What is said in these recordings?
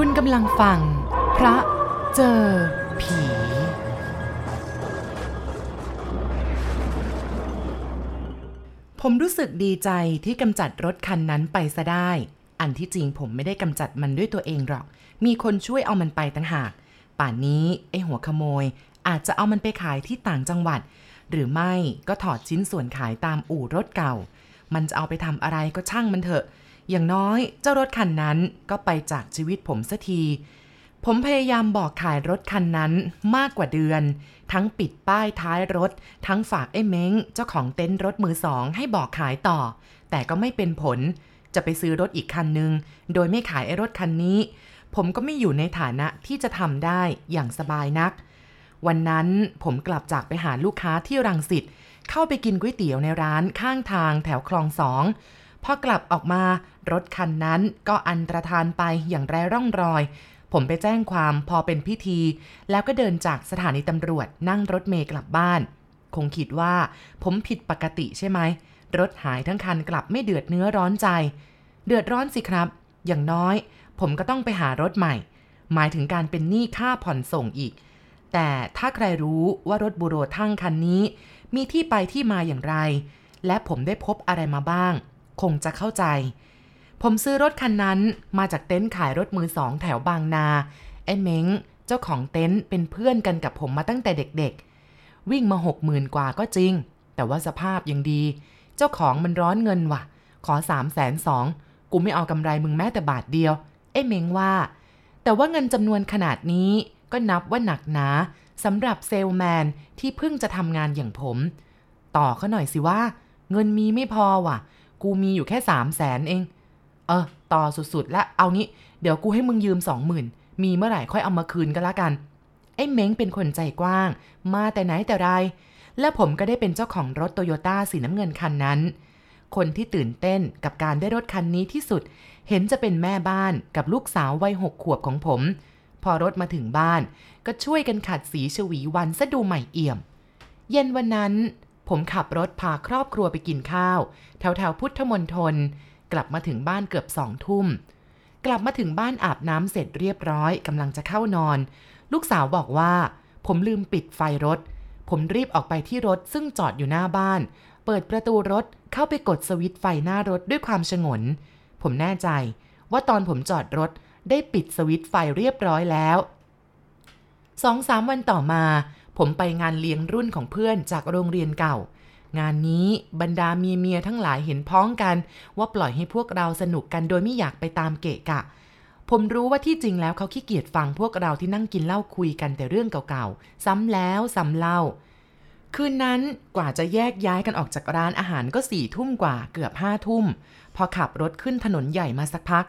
คุณกำลังฟัง พระเจอผี ผมรู้สึกดีใจที่กำจัดรถคันนั้นไปซะได้ อันที่จริงผมไม่ได้กำจัดมันด้วยตัวเองหรอก มีคนช่วยเอามันไปต่างหาก ป่านนี้ไอหัวขโมย อาจจะเอามันไปขายที่ต่างจังหวัด หรือไม่ก็ถอดชิ้นส่วนขายตามอู่รถเก่า มันจะเอาไปทำอะไรก็ช่างมันเถอะ อย่างน้อยเจ้ารถคันนั้นก็ไปจากชีวิตผมสักที ผมพยายามบอกขายรถคันนั้นมากกว่าเดือน ทั้งปิดป้ายท้ายรถ ทั้งฝากไอ้เม้งเจ้าของเต็นท์รถมือสองให้บอกขายต่อ แต่ก็ไม่เป็นผล จะไปซื้อรถอีกคันนึง โดยไม่ขายไอ้รถคันนี้ ผมก็ไม่อยู่ในฐานะที่จะทำได้อย่างสบายนัก วันนั้นผมกลับจากไปหาลูกค้าที่รังสิตเข้าไปกินก๋วยเตี๋ยวในร้านข้างทางแถวคลองสอง พอกลับออกมารถคันนั้นก็อันตรธานไปอย่างไร้ร่องรอย ผมไปแจ้งความพอเป็นพิธี แล้วก็เดินจากสถานีตำรวจนั่งรถเมย์กลับบ้าน คงคิดว่าผมผิดปกติใช่ไหม รถหายทั้งคันกลับไม่เดือดเนื้อร้อนใจ เดือดร้อนสิครับ อย่างน้อย ผมก็ต้องไปหารถใหม่ หมายถึงการเป็นหนี้ค่าผ่อนส่งอีก แต่ถ้าใครรู้ว่ารถบูโรทั้งคันนี้ มีที่ไปที่มาอย่างไร และผมได้พบอะไรมาบ้าง คงจะเข้าใจ ผมซื้อรถคันนั้นมาจากเต็นท์ขายรถมือสองแถวบางนาไอ้เม้งเจ้าของเต็นท์เป็นเพื่อนกันกับผมมาตั้งแต่เด็กๆ วิ่งมาหกหมื่นกว่าก็จริง แต่ว่าสภาพยังดี เจ้าของมันร้อนเงินว่ะ ขอสามแสนสองกูไม่เอากำไรมึงแม้แต่บาทเดียว ไอ้เม้งว่า แต่ว่าเงินจำนวนขนาดนี้ก็นับว่าหนักหนาสำหรับเซลแมนที่เพิ่งจะทำงานอย่างผม ต่อเขาหน่อยสิว่า เงินมีไม่พอว่ะ กูมีอยู่แค่สามแสนเอง เออ ต่อสุดๆ และเอางี้ เดี๋ยวกูให้มึงยืมสองหมื่นมีเมื่อไหร่ค่อยเอามาคืนก็แล้วกัน ไอ้เม้งเป็นคนใจกว้าง มาแต่ไหนแต่ไร และผมก็ได้เป็นเจ้าของรถโตโยต้าสีน้ำเงินคันนั้น คนที่ตื่นเต้นกับการได้รถคันนี้ที่สุด เห็นจะเป็นแม่บ้านกับลูกสาววัยหกขวบของผม พอรถมาถึงบ้าน ก็ช่วยกันขัดสีฉวีวันซะดูใหม่เอี่ยม เย็นวันนั้น ผมขับรถพาครอบครัวไปกินข้าว แถวแถวพุทธมณฑลกลับมาถึงบ้านเกือบสองทุ่ม กลับมาถึงบ้านอาบน้ำเสร็จเรียบร้อยกำลังจะเข้านอน ลูกสาวบอกว่า ผมลืมปิดไฟรถ ผมรีบออกไปที่รถซึ่งจอดอยู่หน้าบ้าน เปิดประตูรถเข้าไปกดสวิตช์ไฟหน้ารถด้วยความฉงน ผมแน่ใจ ว่าตอนผมจอดรถได้ปิดสวิตช์ไฟเรียบร้อยแล้วสองสามวันต่อมา ผมไปงานเลี้ยงรุ่นของเพื่อนจากโรงเรียนเก่า งานนี้บรรดาเมียเมียทั้งหลายเห็นพ้องกัน ว่าปล่อยให้พวกเราสนุกกันโดยไม่อยากไปตามเกะกะ ผมรู้ว่าที่จริงแล้วเขาขี้เกียจฟังพวกเราที่นั่งกินเหล้าคุยกันแต่เรื่องเก่าๆ ซ้ำแล้วซ้ำเล่า คืนนั้นกว่าจะแยกย้ายกันออกจากร้านอาหารก็สี่ทุ่มกว่าเกือบห้าทุ่ม พอขับรถขึ้นถนนใหญ่มาสักพัก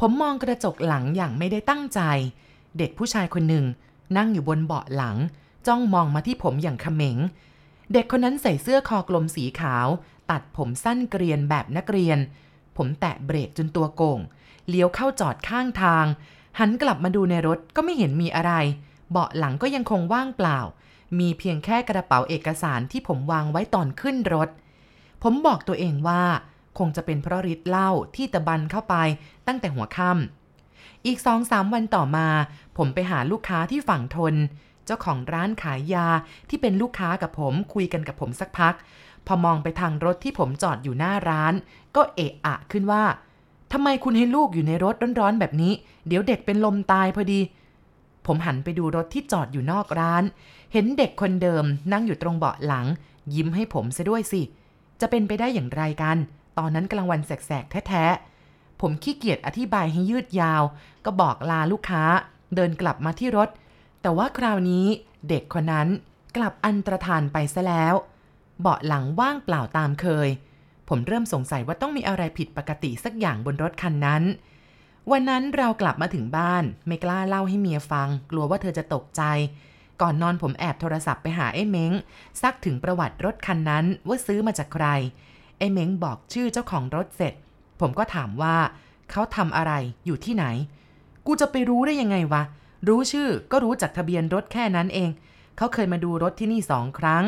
ผมมองกระจกหลังอย่างไม่ได้ตั้งใจ เด็กผู้ชายคนหนึ่งนั่งอยู่บนเบาะหลัง จ้องมองมาที่ผมอย่างเขม็ง เด็กคนนั้นใส่เสื้อคอกลมสีขาว ตัดผมสั้นเกรียนแบบนักเรียน ผมแตะเบรกจนตัวโก่งเลี้ยวเข้าจอดข้างทาง หันกลับมาดูในรถก็ไม่เห็นมีอะไร เบาะหลังก็ยังคงว่างเปล่า มีเพียงแค่กระเป๋าเอกสารที่ผมวางไว้ตอนขึ้นรถ ผมบอกตัวเองว่า คงจะเป็นเพราะฤทธิ์เหล้าที่ตะบันเข้าไปตั้งแต่หัวค่ำอีกสองสามวันต่อมา ผมไปหาลูกค้าที่ฝั่งทน เจ้าของร้านขายยาที่เป็นลูกค้ากับผมคุยกันกับผมสักพัก พอมองไปทางรถที่ผมจอดอยู่หน้าร้าน ก็เอะอะขึ้นว่าทำไมคุณให้ลูกอยู่ในรถร้อนๆแบบนี้ เดี๋ยวเด็กเป็นลมตายพอดี ผมหันไปดูรถที่จอดอยู่นอกร้าน เห็นเด็กคนเดิมนั่งอยู่ตรงเบาะหลัง ยิ้มให้ผมซะด้วยสิ จะเป็นไปได้อย่างไรกัน ตอนนั้นกลางวันแสกๆแท้ๆผมขี้เกียจอธิบายให้ยืดยาว ก็บอกลาลูกค้า เดินกลับมาที่รถ แต่ว่าคราวนี้เด็กคนนั้นกลับอันตรธานไปซะแล้ว เบาะหลังว่างเปล่าตามเคย ผมเริ่มสงสัยว่าต้องมีอะไรผิดปกติสักอย่างบนรถคันนั้น วันนั้นเรากลับมาถึงบ้าน ไม่กล้าเล่าให้เมียฟัง กลัวว่าเธอจะตกใจ ก่อนนอนผมแอบโทรศัพท์ไปหาไอ้เม้งซักถึงประวัติรถคันนั้นว่าซื้อมาจากใคร ไอ้เม้งบอกชื่อเจ้าของรถเสร็จ ผมก็ถามว่าเขาทำอะไรอยู่ที่ไหน กูจะไปรู้ได้ยังไงวะ รู้ชื่อก็รู้จากทะเบียนรถแค่นั้นเอง เขาเคยมาดูรถที่นี่สองครั้ง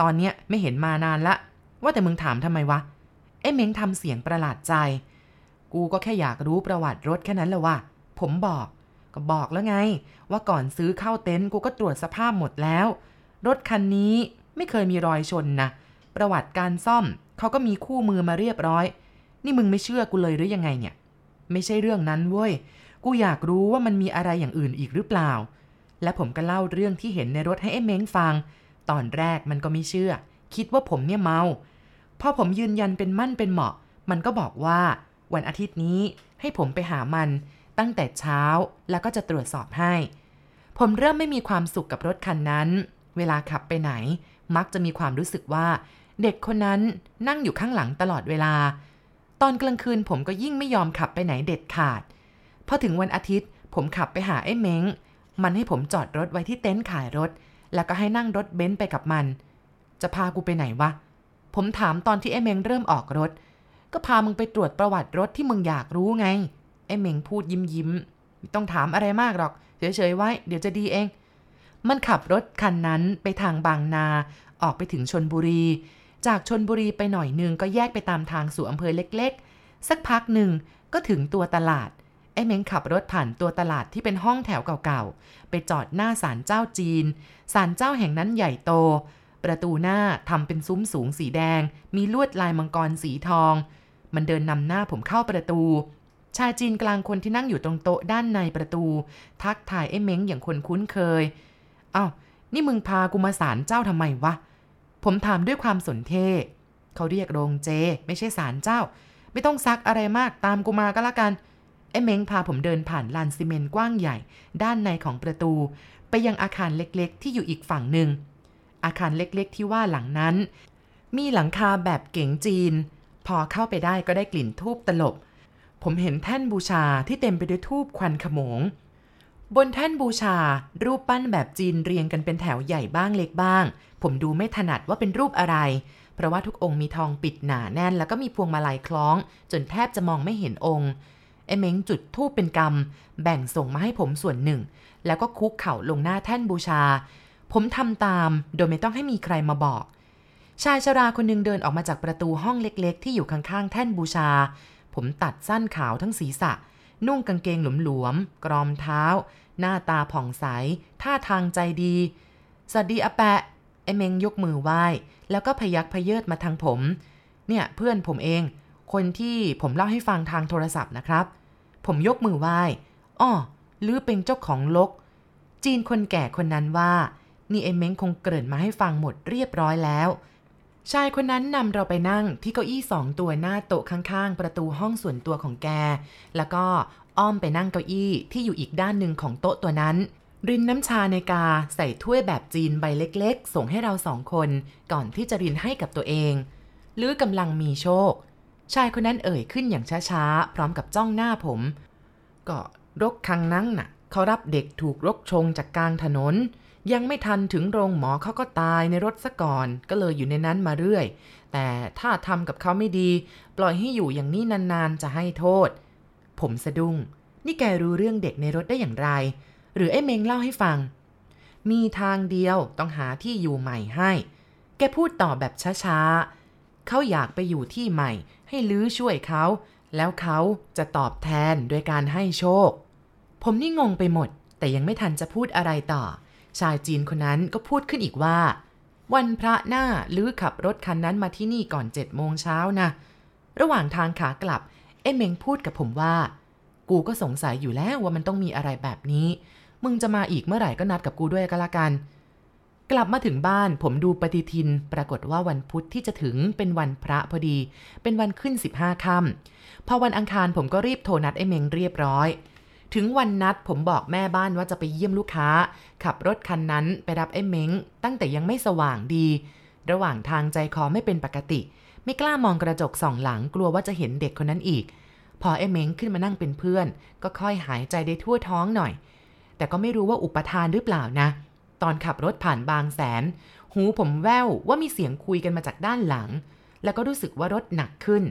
ตอนเนี้ยไม่เห็นมานานละ ว่าแต่มึงถามทำไมวะไอ้เม้งทำเสียงประหลาดใจ กูก็แค่อยากรู้ประวัติรถแค่นั้นแหละว่ะ ผมบอก ก็บอกแล้วไง ว่าก่อนซื้อเข้าเต็นท์กูก็ตรวจสภาพหมดแล้ว รถคันนี้ไม่เคยมีรอยชนนะ ประวัติการซ่อมเขาก็มีคู่มือมาเรียบร้อย นี่มึงไม่เชื่อกูเลยหรือยังไงเนี่ย ไม่ใช่เรื่องนั้นเว้ย กูอยากรู้ว่ามันมีอะไรอย่างอื่นอีกหรือเปล่า และผมก็เล่าเรื่องที่เห็นในรถให้ไอ้เม้งฟัง ตอนแรกมันก็ไม่เชื่อ คิดว่าผมเนี่ยเมา พอผมยืนยันเป็นมั่นเป็นเหมาะ มันก็บอกว่า วันอาทิตย์นี้ให้ผมไปหามัน ตั้งแต่เช้าแล้วก็จะตรวจสอบให้ ผมเริ่มไม่มีความสุขกับรถคันนั้น เวลาขับไปไหน มักจะมีความรู้สึกว่า เด็กคนนั้นนั่งอยู่ข้างหลังตลอดเวลา ตอนกลางคืนผมก็ยิ่งไม่ยอมขับไปไหนเด็ดขาด พอถึงวันอาทิตย์ ผมขับไปหาไอ้เม้ง มันให้ผมจอดรถไว้ที่เต็นท์ขายรถ แล้วก็ให้นั่งรถเบนซ์ไปกับมัน จะพากูไปไหนวะ ผมถามตอนที่ไอ้เม้งเริ่มออกรถ ก็พามึงไปตรวจประวัติรถที่มึงอยากรู้ไง ไอ้เม้งพูดยิ้มยิ้มไม่ต้องถามอะไรมากหรอก เฉยๆไว้ เดี๋ยวจะดีเอง มันขับรถคันนั้นไปทางบางนา ออกไปถึงชนบุรี จากชนบุรีไปหน่อยหนึงก็แยกไปตามทางสู่อำเภอเล็ก ๆ สักพักหนึ่งก็ถึงตัวตลาด ไอ้เม้งขับรถผ่านตัวตลาดที่เป็นห้องแถวเก่าๆ ไปจอดหน้าศาลเจ้าจีน ศาลเจ้าแห่งนั้นใหญ่โต ประตูหน้าทำเป็นซุ้มสูงสีแดง มีลวดลายมังกรสีทอง มันเดินนำหน้าผมเข้าประตู ชายจีนกลางคนที่นั่งอยู่ตรงโต๊ะด้านในประตู ทักทายไอ้เม้งอย่างคนคุ้นเคย เอ้า นี่มึงพากูมาศาลเจ้าทำไมวะ ผมถามด้วยความสนเท่เขาเรียกโรงเจ ไม่ใช่ศาลเจ้า ไม่ต้องซักอะไรมากตามกูมาก็แล้วกัน อ้เม้งพาผมเดินผ่านลานซีเมนต์กว้างใหญ่ ด้านในของประตู ไปยังอาคารเล็กๆ ที่อยู่อีกฝั่งหนึ่ง อาคารเล็กๆ ที่ว่าหลังนั้น มีหลังคาแบบเก๋งจีน พอเข้าไปได้ก็ได้กลิ่นทูบตลบ ผมเห็นแท่นบูชาที่เต็มไปด้วยทูบควันขโมง บนแท่นบูชา รูปปั้นแบบจีนเรียงกันเป็นแถวใหญ่บ้างเล็กบ้าง ผมดูไม่ถนัดว่าเป็นรูปอะไร เพราะว่าทุกองค์มีทองปิดหนาแน่น แล้วก็มีพวงมาลัยคล้อง จนแทบจะมองไม่เห็นองค์ ไอเม้งจุดทูบเป็นกรรม แบ่งส่งมาให้ผมส่วนหนึ่ง แล้วก็คุกเข่าลงหน้าแท่นบูชา ผมทำตามโดยไม่ต้องให้มีใครมาบอก ชายชราคนหนึ่งเดินออกมาจากประตูห้องเล็กๆ ที่อยู่ข้างๆ แท่นบูชา ผมตัดสั้นขาวทั้งศีรษะ นุ่งกางเกงหลวมๆกรอมเท้า หน้าตาผ่องใส ท่าทางใจดี สวัสดีอาแปะไอเมงยกมือไหว้ แล้วก็พยักพเยิดมาทางผม เนี่ยเพื่อนผมเอง คนที่ผมเล่าให้ฟังทางโทรศัพท์นะครับ ผมยกมือไหว้อ้อลือเป็นเจ้าของลก จีนคนแก่คนนั้นว่า นี่ไอเม้งคงเกริ่นมาให้ฟังหมดเรียบร้อยแล้ว ชายคนนั้นนำเราไปนั่งที่เก้าอี้สองตัวหน้าโต๊ะข้างๆ ประตูห้องส่วนตัวของแก แล้วก็อ้อมไปนั่งเก้าอี้ที่อยู่อีกด้านหนึ่งของโต๊ะตัวนั้น รินน้ำชาในกาใส่ถ้วยแบบจีนใบเล็กๆ ส่งให้เราสองคน ก่อนที่จะรินให้กับตัวเองหรือกำลังมีโชค ชายคนนั้นเอ่ยขึ้นอย่างช้าๆ พร้อมกับจ้องหน้าผม ก็รกคังนั้นน่ะ เขารับเด็กถูกรกชงจากกลางถนน ยังไม่ทันถึงโรงหมอเขาก็ตายในรถซะก่อน ก็เลยอยู่ในนั้นมาเรื่อย แต่ถ้าทำกับเขาไม่ดี ปล่อยให้อยู่อย่างนี้นานๆ จะให้โทษ ผมสะดุ้ง นี่แกรู้เรื่องเด็กในรถได้อย่างไร หรือไอ้เมงเล่าให้ฟัง มีทางเดียวต้องหาที่อยู่ใหม่ให้ แกพูดต่อแบบช้าๆ เขาอยากไปอยู่ที่ใหม่ ให้ลื้อช่วยเขา แล้วเขาจะตอบแทนโดยการให้โชค ผมนี่งงไปหมด แต่ยังไม่ทันจะพูดอะไรต่อ ชายจีนคนนั้นก็พูดขึ้นอีกว่า วันพระหน้าลื้อขับรถคันนั้นมาที่นี่ก่อนเจ็ดโมงเช้านะ ระหว่างทางขากลับ เอ็มเมงพูดกับผมว่า กูก็สงสัยอยู่แล้วว่ามันต้องมีอะไรแบบนี้ มึงจะมาอีกเมื่อไหร่ก็นัดกับกูด้วยก็แล้วกัน กลับมาถึงบ้านผมดูปฏิทินปรากฏว่าวันพุธที่จะถึงเป็นวันพระพอดี เป็นวันขึ้น 15ค่ำพอวันอังคารผมก็รีบโทรนัดไอ้เมงเรียบร้อย ถึงวันนัดผมบอกแม่บ้านว่าจะไปเยี่ยมลูกค้า ขับรถคันนั้นไปรับไอ้เม้งตั้งแต่ยังไม่สว่างดี ระหว่างทางใจคอไม่เป็นปกติ ไม่กล้ามองกระจกส่องหลังกลัวว่าจะเห็นเด็กคนนั้นอีก พอไอ้เม้งขึ้นมานั่งเป็นเพื่อน ก็ค่อยหายใจได้ทั่วท้องหน่อย แต่ก็ไม่รู้ว่าอุปทานหรือเปล่านะ ตอนขับรถผ่านบางแสน หูผมแว่วว่ามีเสียงคุยกันมาจากด้านหลัง แล้วก็รู้สึกว่ารถหนักขึ้น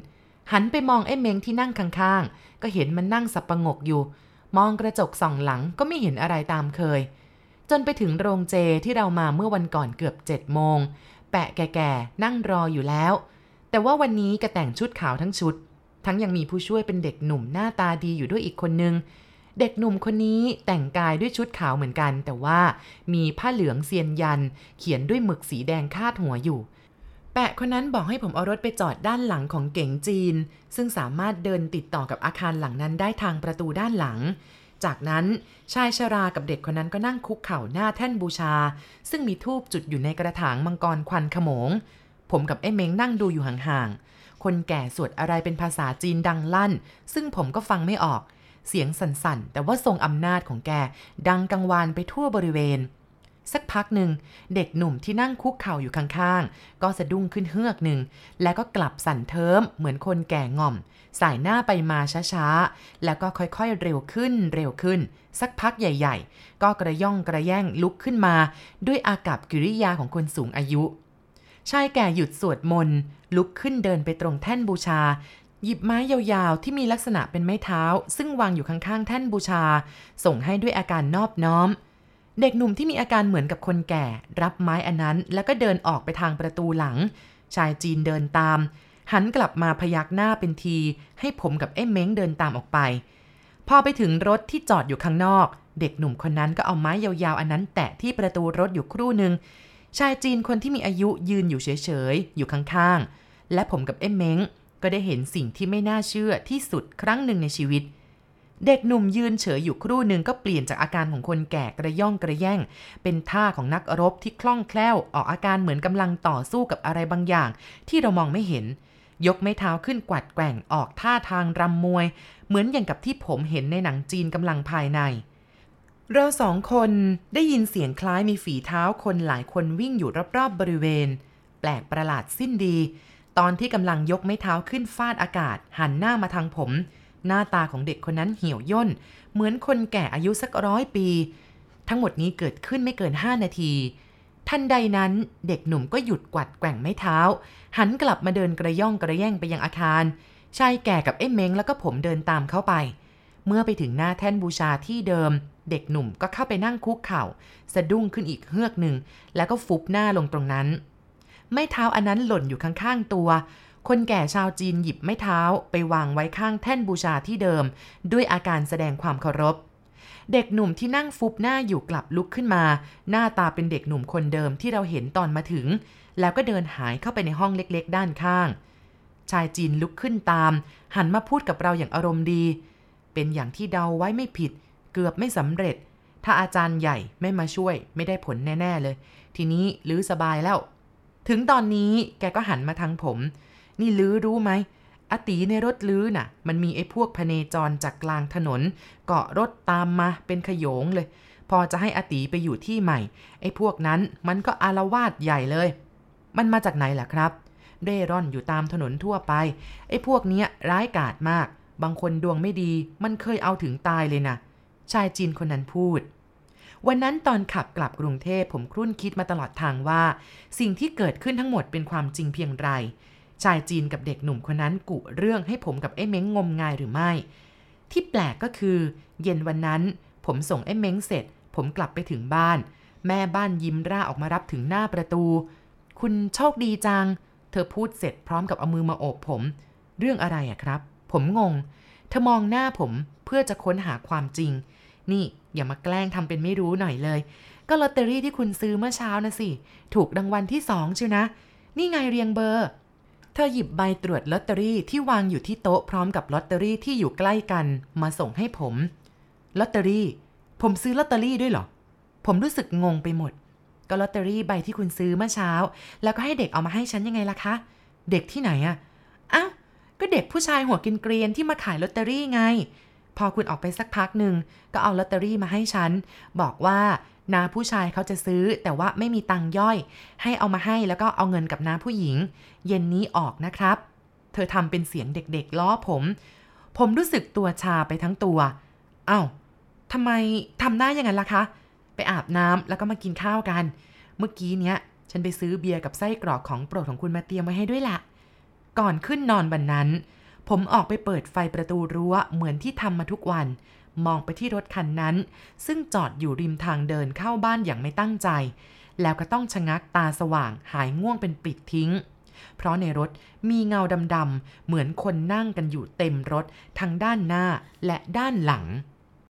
หันไปมองไอ้เมงที่นั่งข้างๆ ก็เห็นมันนั่งสับประงกอยู่ มองกระจกส่องหลังก็ไม่เห็นอะไรตามเคย จนไปถึงโรงเจที่เรามาเมื่อวันก่อนเกือบเจ็ดโมง แปะแก่ๆนั่งรออยู่แล้ว แต่ว่าวันนี้กระแต่งชุดขาวทั้งชุด ทั้งยังมีผู้ช่วยเป็นเด็กหนุ่มหน้าตาดีอยู่ด้วยอีกคนนึง เด็กหนุ่มคนนี้แต่งกายด้วยชุดขาวเหมือนกัน แต่ว่ามีผ้าเหลืองเซียนยัน เขียนด้วยหมึกสีแดงคาดหัวอยู่ แปะคนนั้นบอกให้ผมเอารถไปจอดด้านหลังของเก๋งจีน ซึ่งสามารถเดินติดต่อกับอาคารหลังนั้นได้ทางประตูด้านหลัง จากนั้นชายชรากับเด็กคนนั้นก็นั่งคุกเข่าหน้าแท่นบูชา ซึ่งมีทูบจุดอยู่ในกระถางมังกรควันขโมง ผมกับไอ้เม้งนั่งดูอยู่ห่างๆคนแก่สวดอะไรเป็นภาษาจีนดังลั่น ซึ่งผมก็ฟังไม่ออก เสียงสั่นๆ แต่ว่าทรงอำนาจของแก ดังกังวานไปทั่วบริเวณ สักพักหนึ่ง เด็กหนุ่มที่นั่งคุกเข่าอยู่ข้างๆ ก็สะดุ้งขึ้นเฮือกหนึ่ง แล้วก็กลับสั่นเทิมเหมือนคนแก่ง่อม สายหน้าไปมาช้าๆ แล้วก็ค่อยๆเร็วขึ้นเร็วขึ้น สักพักใหญ่ๆ ก็กระย่องกระแย่งลุกขึ้นมา ด้วยอากับกิริยาของคนสูงอายุชายแก่หยุดสวดมนต์ลุกขึ้นเดินไปตรงแท่นบูชา หยิบไม้ยาวๆ ที่มีลักษณะเป็นไม้เท้า ซึ่งวางอยู่ข้างๆ แท่นบูชา ส่งให้ด้วยอาการนอบน้อม เด็กหนุ่มที่มีอาการเหมือนกับคนแก่ รับไม้อันนั้นแล้วก็เดินออกไปทางประตูหลัง ชายจีนเดินตาม หันกลับมาพยักหน้าเป็นที ให้ผมกับไอ้เม้งเดินตามออกไป พอไปถึงรถที่จอดอยู่ข้างนอก เด็กหนุ่มคนนั้นก็เอาไม้ยาวๆ อันนั้นแตะที่ประตูรถอยู่ครู่หนึ่งชายจีนคนที่มีอายุยืนอยู่เฉยๆอยู่ข้างๆและผมกับเอ็มเม้ง ก็ได้เห็นสิ่งที่ไม่น่าเชื่อที่สุดครั้งหนึ่งในชีวิต เด็กหนุ่มยืนเฉยอยู่ครู่หนึ่งก็เปลี่ยนจากอาการของคนแก่กระย่องกระแย่ง เป็นท่าของนักรบที่คล่องแคล่วออกอาการเหมือนกำลังต่อสู้กับอะไรบางอย่าง ที่เรามองไม่เห็น ยกไม้เท้าขึ้นกวัดแกว่งออกท่าทางรำมวย เหมือนอย่างกับที่ผมเห็นในหนังจีนกำลังภายในเราสองคนได้ยินเสียงคล้ายมีฝีเท้าคนหลายคนวิ่งอยู่รอบๆบบริเวณ แปลกประหลาดสิ้นดี ตอนที่กำลังยกไม้เท้าขึ้นฟาดอากาศ หันหน้ามาทางผม หน้าตาของเด็กคนนั้นเหี่ยวย่น เหมือนคนแก่อายุสักร้อยปี ทั้งหมดนี้เกิดขึ้นไม่เกิน5นาทีทันใดนั้นเด็กหนุ่มก็หยุดกวัดแกว่งไม้เท้า หันกลับมาเดินกระย่องกระแย่งไปยังอาคาร ชายแก่กับไอ้เม้งแล้วก็ผมเดินตามเข้าไป เมื่อไปถึงหน้าแท่นบูชาที่เดิม เด็กหนุ่มก็เข้าไปนั่งคุกเข่า สะดุ้งขึ้นอีกเฮือกหนึ่ง แล้วก็ฟุบหน้าลงตรงนั้น ไม้เท้าอันนั้นหล่นอยู่ข้างๆตัว คนแก่ชาวจีนหยิบไม้เท้าไปวางไว้ข้างแท่นบูชาที่เดิม ด้วยอาการแสดงความเคารพ เด็กหนุ่มที่นั่งฟุบหน้าอยู่กลับลุกขึ้นมา หน้าตาเป็นเด็กหนุ่มคนเดิมที่เราเห็นตอนมาถึง แล้วก็เดินหายเข้าไปในห้องเล็กๆ ด้านข้าง ชายจีนลุกขึ้นตาม หันมาพูดกับเราอย่างอารมณ์ดี เป็นอย่างที่เดาไว้ไม่ผิด เกือบไม่สำเร็จถ้าอาจารย์ใหญ่ไม่มาช่วยไม่ได้ผลแน่ ๆ เลย ทีนี้ลื้อสบายแล้ว ถึงตอนนี้แกก็หันมาทางผม นี่ลื้อรู้ไหมอตีในรถลื้อน่ะ มันมีไอ้พวกพเนจรจากกลางถนน เกาะรถตามมาเป็นขโยงเลย พอจะให้อตีไปอยู่ที่ใหม่ ไอ้พวกนั้นมันก็อารวาสใหญ่เลย มันมาจากไหนล่ะครับเร่ร่อนอยู่ตามถนนทั่วไป ไอ้พวกเนี้ยร้ายกาจมาก บางคนดวงไม่ดี มันเคยเอาถึงตายเลยนะชายจีนคนนั้นพูด วันนั้นตอนขับกลับกรุงเทพผมครุ่นคิดมาตลอดทางว่า สิ่งที่เกิดขึ้นทั้งหมดเป็นความจริงเพียงไร ชายจีนกับเด็กหนุ่มคนนั้นกุเรื่องให้ผมกับไอ้เม้งงมงายหรือไม่ ที่แปลกก็คือ เย็นวันนั้น ผมส่งไอ้เม้งเสร็จ ผมกลับไปถึงบ้าน แม่บ้านยิ้มร่าออกมารับถึงหน้าประตู คุณโชคดีจัง เธอพูดเสร็จพร้อมกับเอามือมาโอบผม เรื่องอะไรอะครับ ผมงง เธอมองหน้าผมเพื่อจะค้นหาความจริง นี่อย่ามาแกล้งทำเป็นไม่รู้หน่อยเลย ก็ลอตเตอรี่ที่คุณซื้อเมื่อเช้านะสิ ถูกรางวัลที่สองเชียวนะ นี่ไงเรียงเบอร์ เธอหยิบใบตรวจลอตเตอรี่ที่วางอยู่ที่โต๊ะพร้อมกับลอตเตอรี่ที่อยู่ใกล้กันมาส่งให้ผม ลอตเตอรี่ ผมซื้อลอตเตอรี่ด้วยเหรอ ผมรู้สึกงงไปหมด ก็ลอตเตอรี่ใบที่คุณซื้อเมื่อเช้า แล้วก็ให้เด็กเอามาให้ฉันยังไงล่ะคะ เด็กที่ไหนอะอ้าวก็เด็กผู้ชายหัวกินเกรียนที่มาขายลอตเตอรี่ไง พอคุณออกไปสักพักหนึ่งก็เอาลอตเตอรี่มาให้ฉัน บอกว่านาผู้ชายเขาจะซื้อแต่ว่าไม่มีตังย่อย ให้เอามาให้แล้วก็เอาเงินกับนาผู้หญิง เย็นนี้ออกนะครับ เธอทำเป็นเสียงเด็กๆ ล้อผม ผมรู้สึกตัวชาไปทั้งตัวอ้าวทำไมทำหน้าอย่างนั้นล่ะคะ ไปอาบน้ำแล้วก็มากินข้าวกัน เมื่อกี้เนี้ย ฉันไปซื้อเบียร์กับไส้กรอกของโปรดของคุณมาเตรียมไว้ให้ด้วยละก่อนขึ้นนอนวันนั้น ผมออกไปเปิดไฟประตูรั้วเหมือนที่ทำมาทุกวัน มองไปที่รถคันนั้น ซึ่งจอดอยู่ริมทางเดินเข้าบ้านอย่างไม่ตั้งใจ แล้วก็ต้องชะงักตาสว่างหายง่วงเป็นปิดทิ้ง เพราะในรถมีเงาดำๆเหมือนคนนั่งกันอยู่เต็มรถทั้งด้านหน้าและด้านหลัง